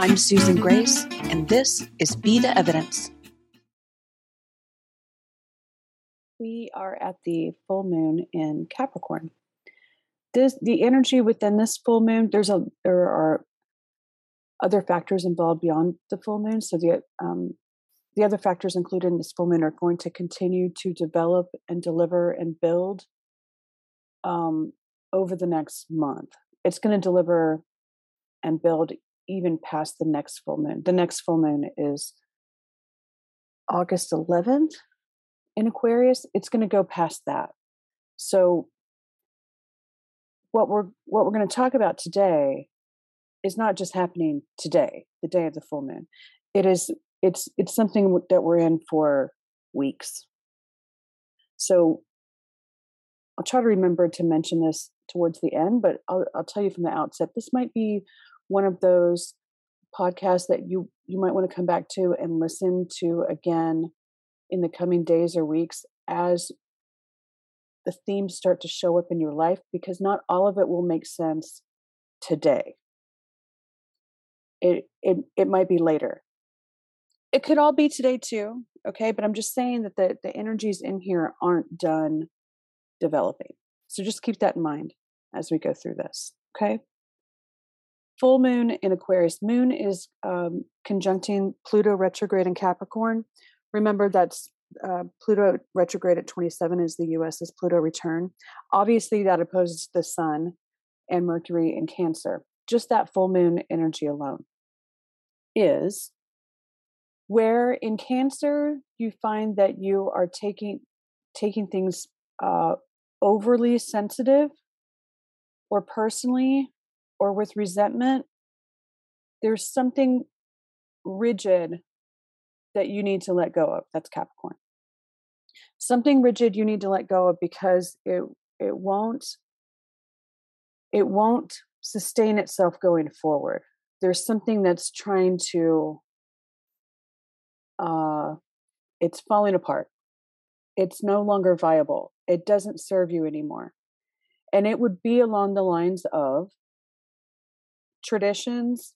I'm Susan Grace, and this is Be the Evidence. We are at the full moon in Capricorn. This, the energy within this full moon, there's a there are other factors involved beyond the full moon. So the um, the other factors included in this full moon are going to continue to develop and deliver and build um, over the next month. It's going to deliver and build even past the next full moon. The next full moon is August 11th in Aquarius. It's going to go past that. So what we're what we're going to talk about today is not just happening today, the day of the full moon. It is it's it's something that we're in for weeks. So I'll try to remember to mention this towards the end, but I'll, I'll tell you from the outset. This might be one of those podcasts that you you might want to come back to and listen to again in the coming days or weeks as the themes start to show up in your life because not all of it will make sense today. It it it might be later. It could all be today too okay? But i'm just saying that the the energies in here aren't done developing. So just keep that in mind as we go through this okay full moon in aquarius. Moon is um, conjuncting pluto retrograde in capricorn. Remember that's uh, pluto retrograde at 27 is the us's pluto return. Obviously that opposes the sun and mercury in cancer. Just that full moon energy alone is where in cancer you find that you are taking taking things uh, overly sensitive or personally or with resentment there's something rigid that you need to let go of that's capricorn. Something rigid you need to let go of because it it won't it won't sustain itself going forward. There's something that's trying to uh it's falling apart. It's no longer viable. It doesn't serve you anymore. And it would be along the lines of traditions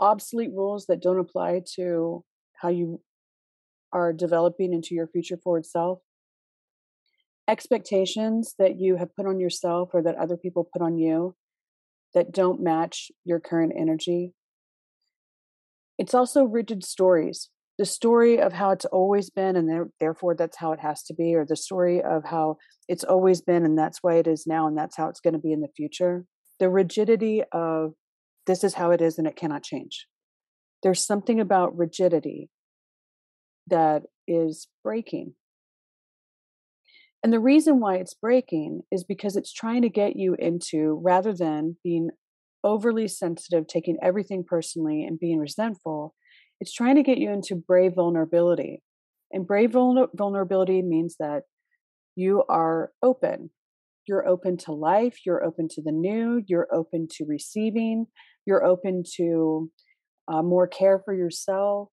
obsolete rules that don't apply to how you are developing into your future forward self expectations that you have put on yourself or that other people put on you that don't match your current energy. It's also rigid stories. The story of how it's always been, and therefore that's how it has to be, or the story of how it's always been, and that's why it is now, and that's how it's going to be in the future. The rigidity of this is how it is, and it cannot change. There's something about rigidity that is breaking and the reason why it's breaking is because it's trying to get you into, rather than being overly sensitive, taking everything personally, and being resentful, it's trying to get you into brave vulnerability. And brave vulnerability means that you are open. You're open to life, you're open to the new, you're open to receiving, you're open to uh, more care for yourself,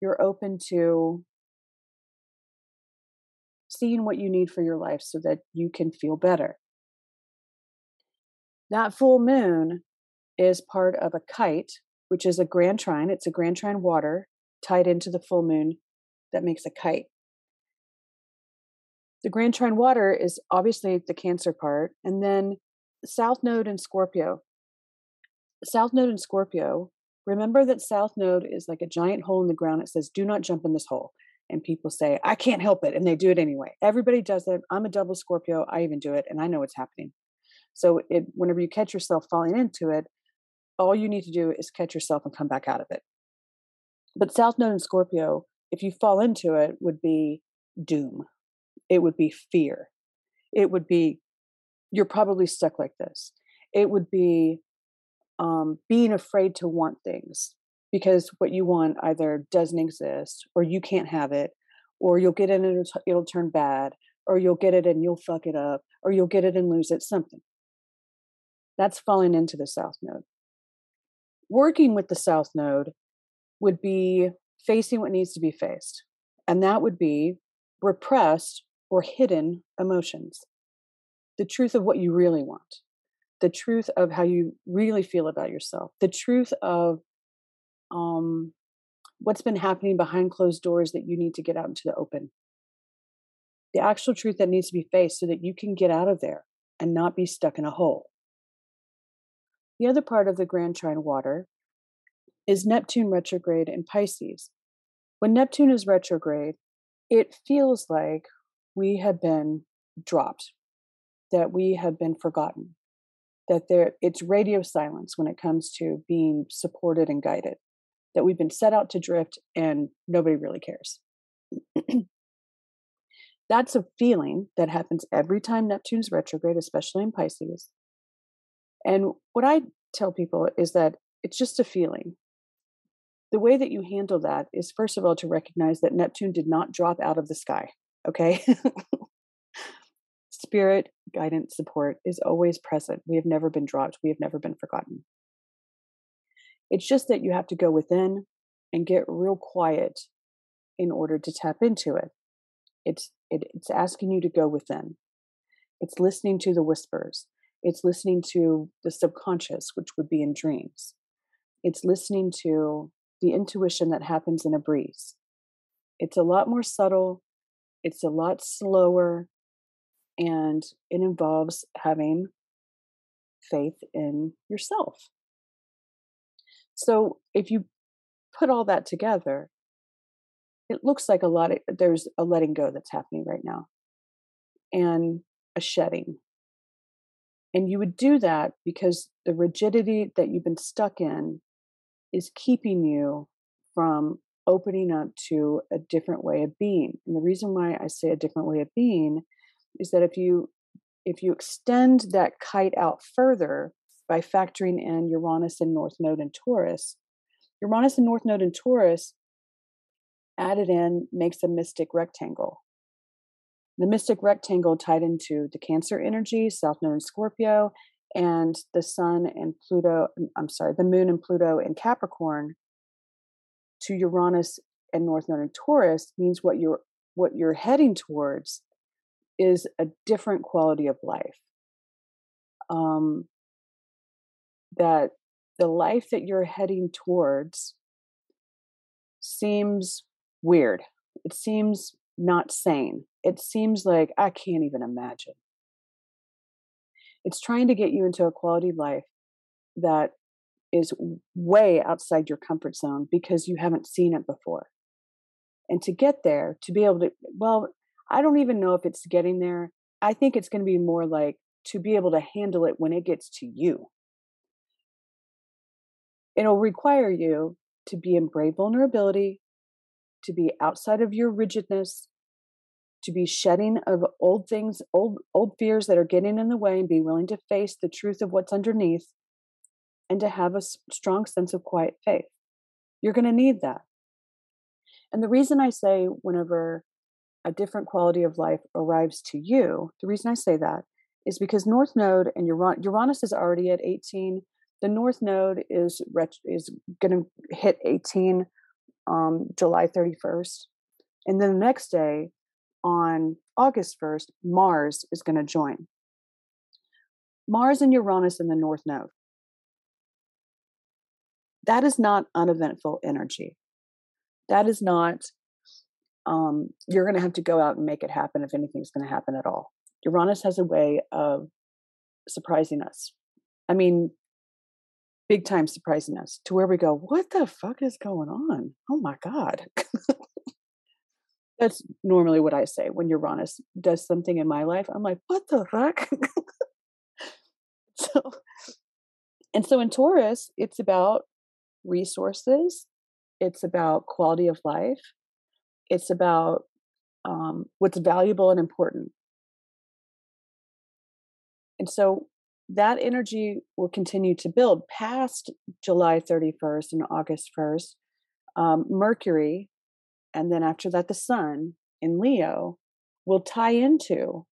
you're open to seeing what you need for your life so that you can feel better. That full moon is part of a kite, which is a grand trine. It's a grand trine water tied into the full moon that makes a kite. The grand trine water is obviously the Cancer part, and then South Node and Scorpio. South Node and Scorpio, remember that South Node is like a giant hole in the ground. It says, Do not jump in this hole. And people say i can't help it and they do it anyway. Everybody does it. I'm a double scorpio. I even do it and i know what's happening. So it whenever you catch yourself falling into it all you need to do is catch yourself and come back out of it. But south node and scorpio if you fall into it would be doom it would be fear. It would be you're probably stuck like this. It would be um, being afraid to want things because what you want either doesn't exist or you can't have it or you'll get it and it'll turn bad or you'll get it and you'll fuck it up or you'll get it and lose it something. That's falling into the south node. Working with the south node would be facing what needs to be faced and that would be repressed or hidden emotions the truth of what you really want the truth of how you really feel about yourself, the truth of um, what's been happening behind closed doors that you need to get out into the open. The actual truth that needs to be faced so that you can get out of there and not be stuck in a hole. The other part of the Grand Trine water is Neptune retrograde in Pisces. When Neptune is retrograde, it feels like we have been dropped, that we have been forgotten, that there it's radio silence when it comes to being supported and guided, that we've been set out to drift and nobody really cares. That's a feeling that happens every time Neptune's retrograde, especially in Pisces. And what I tell people is that it's just a feeling. The way that you handle that is, first of all, to recognize that Neptune did not drop out of the sky. Okay. Spirit, guidance, support is always present. We have never been dropped. We have never been forgotten. It's just that you have to go within and get real quiet in order to tap into it. It's it, it's asking you to go within. It's listening to the whispers. It's listening to the subconscious, which would be in dreams. It's listening to the intuition that happens in a breeze. It's a lot more subtle. It's a lot slower. And it involves having faith in yourself. So if you put all that together, it looks like a lot of there's a letting go that's happening right now and a shedding and you would do that because the rigidity that you've been stuck in is keeping you from opening up to a different way of being. And the reason why I say a different way of being is that if you if you extend that kite out further by factoring in Uranus and North Node and Taurus, Uranus and North Node and Taurus added in makes a mystic rectangle. The mystic rectangle tied into the Cancer energy, South Node in Scorpio, and the Sun and Pluto, I'm sorry, the Moon and Pluto in Capricorn to Uranus and North Node in Taurus means what you're what you're heading towards is a different quality of life. Um, that the life that you're heading towards seems weird. It seems not sane. It seems like I can't even imagine. It's trying to get you into a quality of life that is way outside your comfort zone because you haven't seen it before. And to get there, to be able to, well, I don't even know if it's getting there. I think it's going to be more like to be able to handle it when it gets to you. It'll require you to be in brave vulnerability, to be outside of your rigidness, to be shedding of old things, old old fears that are getting in the way, and be willing to face the truth of what's underneath, and to have a strong sense of quiet faith. You're going to need that. And the reason I say whenever a different quality of life arrives to you, the reason I say that is because North Node and Uranus is already at 18. The North Node is is going to hit 18 um, July 31st. And then the next day, on August 1st, Mars is going to join. Mars and Uranus in the North Node. That is not uneventful energy. That is not, um, you're going to have to go out and make it happen if anything's going to happen at all. Uranus has a way of surprising us. I mean, big time surprising us to where we go, what the fuck is going on? Oh my God. That's normally what I say when Uranus does something in my life. I'm like, what the fuck? so, and so in Taurus, it's about resources, it's about quality of life, it's about um, what's valuable and important. And so that energy will continue to build past July 31st and August 1st. Um, Mercury, and then after that, the Sun in Leo will tie into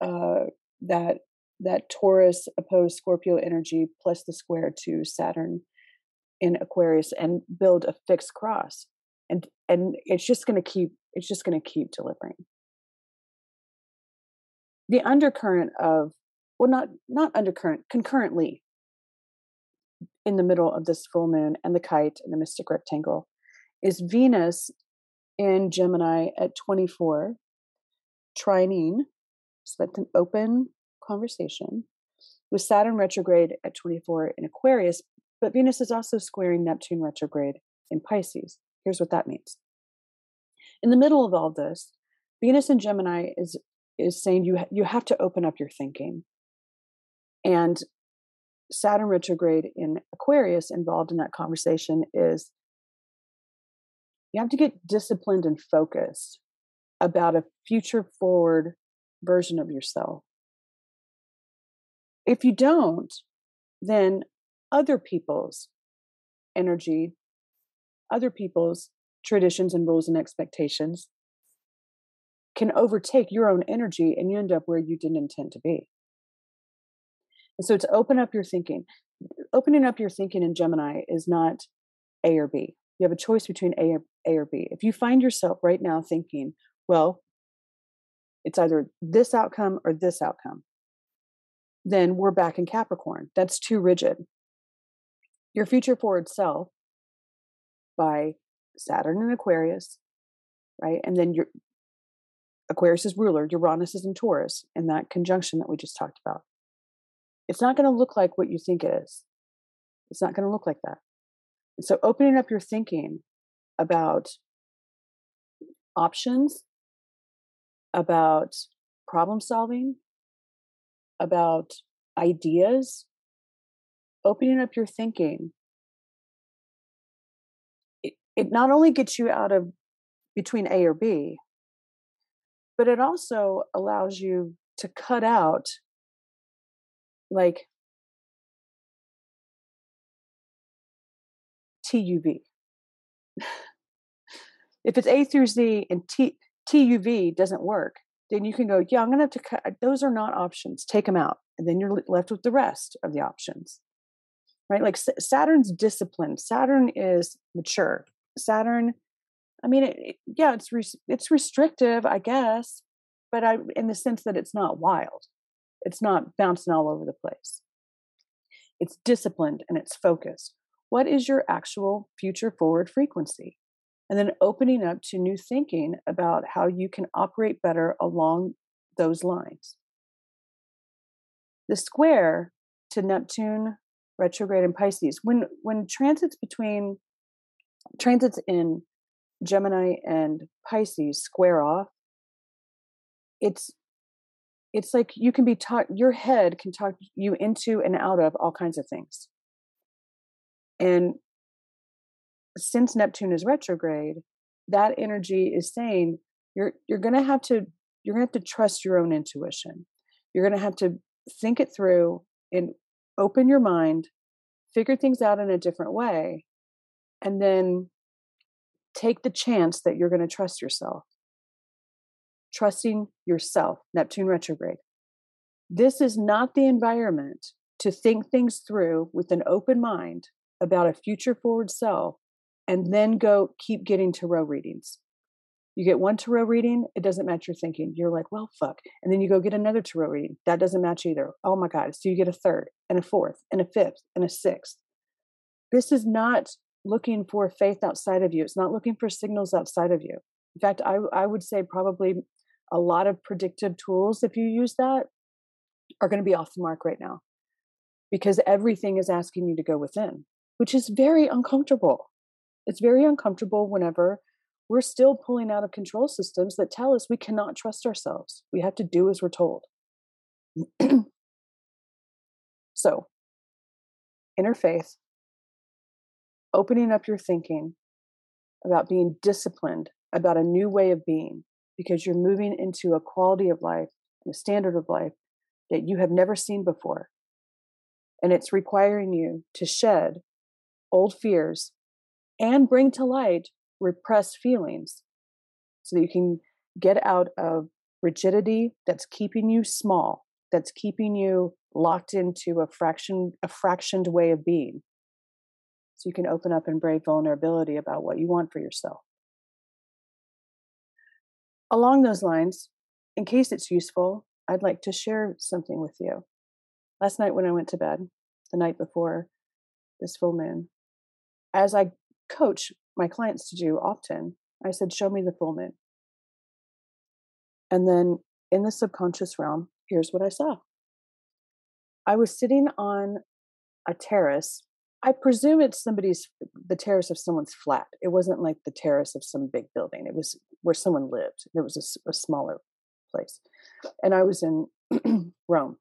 uh, that that Taurus opposed Scorpio energy plus the square to Saturn in Aquarius and build a fixed cross. And and it's just going to keep it's just going to keep delivering. The undercurrent of well, not not undercurrent, concurrently in the middle of this full moon and the kite and the mystic rectangle is Venus in Gemini at 24, trining, so that's an open conversation, with Saturn retrograde at 24 in Aquarius, but Venus is also squaring Neptune retrograde in Pisces. Here's what that means. In the middle of all this, Venus in Gemini is is saying you you have to open up your thinking. And Saturn retrograde in Aquarius involved in that conversation is you have to get disciplined and focused about a future forward version of yourself. If you don't, then other people's energy, other people's traditions and rules and expectations can overtake your own energy and you end up where you didn't intend to be. And so to open up your thinking, opening up your thinking in Gemini is not A or B. You have a choice between A or, A or B. If you find yourself right now thinking, well, it's either this outcome or this outcome, then we're back in Capricorn. That's too rigid. Your future forward self by Saturn and Aquarius, right? And then your Aquarius is ruler, Uranus is in Taurus, in that conjunction that we just talked about. It's not going to look like what you think it is. It's not going to look like that. And so opening up your thinking about options, about problem solving, about ideas, opening up your thinking, it, it not only gets you out of between A or B, but it also allows you to cut out like TUV. if it's A through Z and T, TUV doesn't work, then you can go, yeah, I'm going to have to cut. Those are not options. Take them out. And then you're left with the rest of the options. Right? Like Saturn's disciplined. Saturn is mature. Saturn, I mean, it, yeah, it's it's restrictive, I guess, but I in the sense that it's not wild. It's not bouncing all over the place. It's disciplined and it's focused. What is your actual future forward frequency? And then opening up to new thinking about how you can operate better along those lines. The square to Neptune retrograde in Pisces, when when transits between transits in Gemini and Pisces square off, it's it's like you can be taught your head can talk you into and out of all kinds of things. And since neptune is retrograde that energy is saying you're you're going to have to you're going to have to trust your own intuition. You're going to have to think it through and open your mind figure things out in a different way and then take the chance that you're going to trust yourself trusting yourself, Neptune retrograde. This is not the environment to think things through with an open mind about a future forward self and then go keep getting tarot readings. You get one tarot reading, it doesn't match your thinking. You're like, well, fuck. And then you go get another tarot reading. That doesn't match either. Oh my God. So you get a third and a fourth and a fifth and a sixth. This is not looking for faith outside of you. It's not looking for signals outside of you. In fact, I, I would say probably a lot of predictive tools, if you use that, are going to be off the mark right now because everything is asking you to go within, which is very uncomfortable. It's very uncomfortable whenever we're still pulling out of control systems that tell us we cannot trust ourselves. We have to do as we're told. so, interfaith, opening up your thinking about being disciplined, about a new way of being, because you're moving into a quality of life and a standard of life that you have never seen before. And it's requiring you to shed old fears and bring to light repressed feelings so that you can get out of rigidity that's keeping you small, that's keeping you locked into a fraction a fractioned way of being. So you can open up and brave vulnerability about what you want for yourself. Along those lines, in case it's useful, I'd like to share something with you. last night when I went to bed, the night before this full moon, as I coach my clients to do often, I said, Show me the full moon. And then in the subconscious realm, here's what I saw. I was sitting on a terrace. I presume it's somebody's, the terrace of someone's flat. It wasn't like the terrace of some big building. It was where someone lived. It was a, a smaller place. And I was in Rome.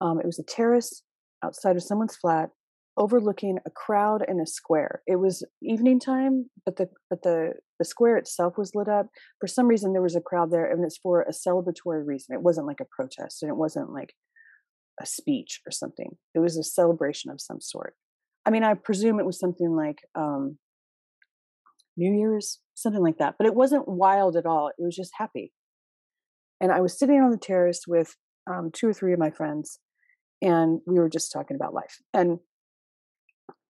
Um, it was a terrace outside of someone's flat overlooking a crowd in a square. It was evening time, but the but the the square itself was lit up. For some reason, there was a crowd there, and it's for a celebratory reason. It wasn't like a protest, and it wasn't like a speech or something. It was a celebration of some sort. I mean, I presume it was something like um, New Year's, something like that. But it wasn't wild at all. It was just happy. And I was sitting on the terrace with um, two or three of my friends, and we were just talking about life. And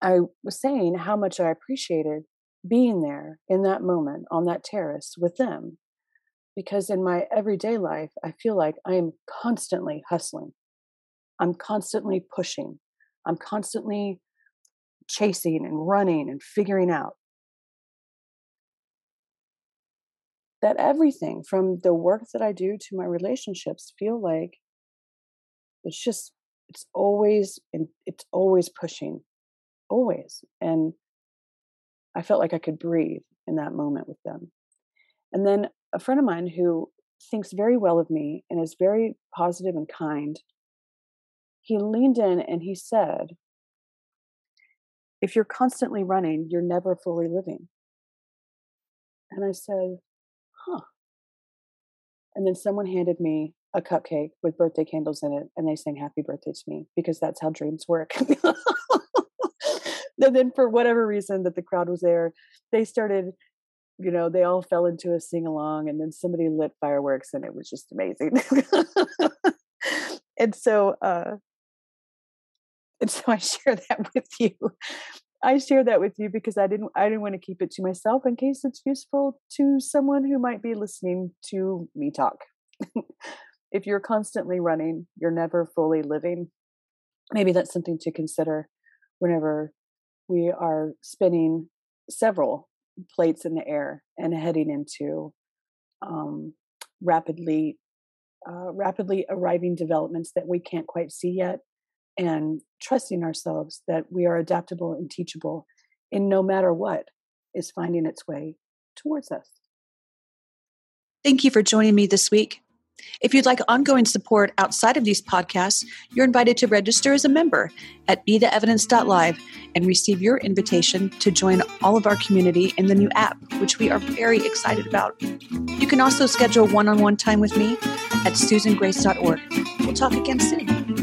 I was saying how much I appreciated being there in that moment on that terrace with them. Because in my everyday life, I feel like I am constantly hustling. I'm constantly pushing. I'm constantly chasing and running and figuring out that everything from the work that I do to my relationships feel like it's just it's always it's always pushing always. And I felt like I could breathe in that moment with them. And then a friend of mine who thinks very well of me and is very positive and kind, he leaned in and he said, If you're constantly running, you're never fully living. And I said, Huh. And then someone handed me a cupcake with birthday candles in it and they sang happy birthday to me because that's how dreams work. and then for whatever reason that the crowd was there, they started, you know, they all fell into a sing along, and then somebody lit fireworks, and it was just amazing. and so, uh, and so I share that with you. I share that with you because I didn't I didn't want to keep it to myself in case it's useful to someone who might be listening to me talk. if you're constantly running, you're never fully living. Maybe that's something to consider whenever we are spinning several plates in the air and heading into um, rapidly uh, rapidly arriving developments that we can't quite see yet and trusting ourselves that we are adaptable and teachable in no matter what is finding its way towards us. Thank you for joining me this week. If you'd like ongoing support outside of these podcasts, you're invited to register as a member at betheevidence.live and receive your invitation to join all of our community in the new app, which we are very excited about. You can also schedule one on one time with me at susangrace.org. We'll talk again soon.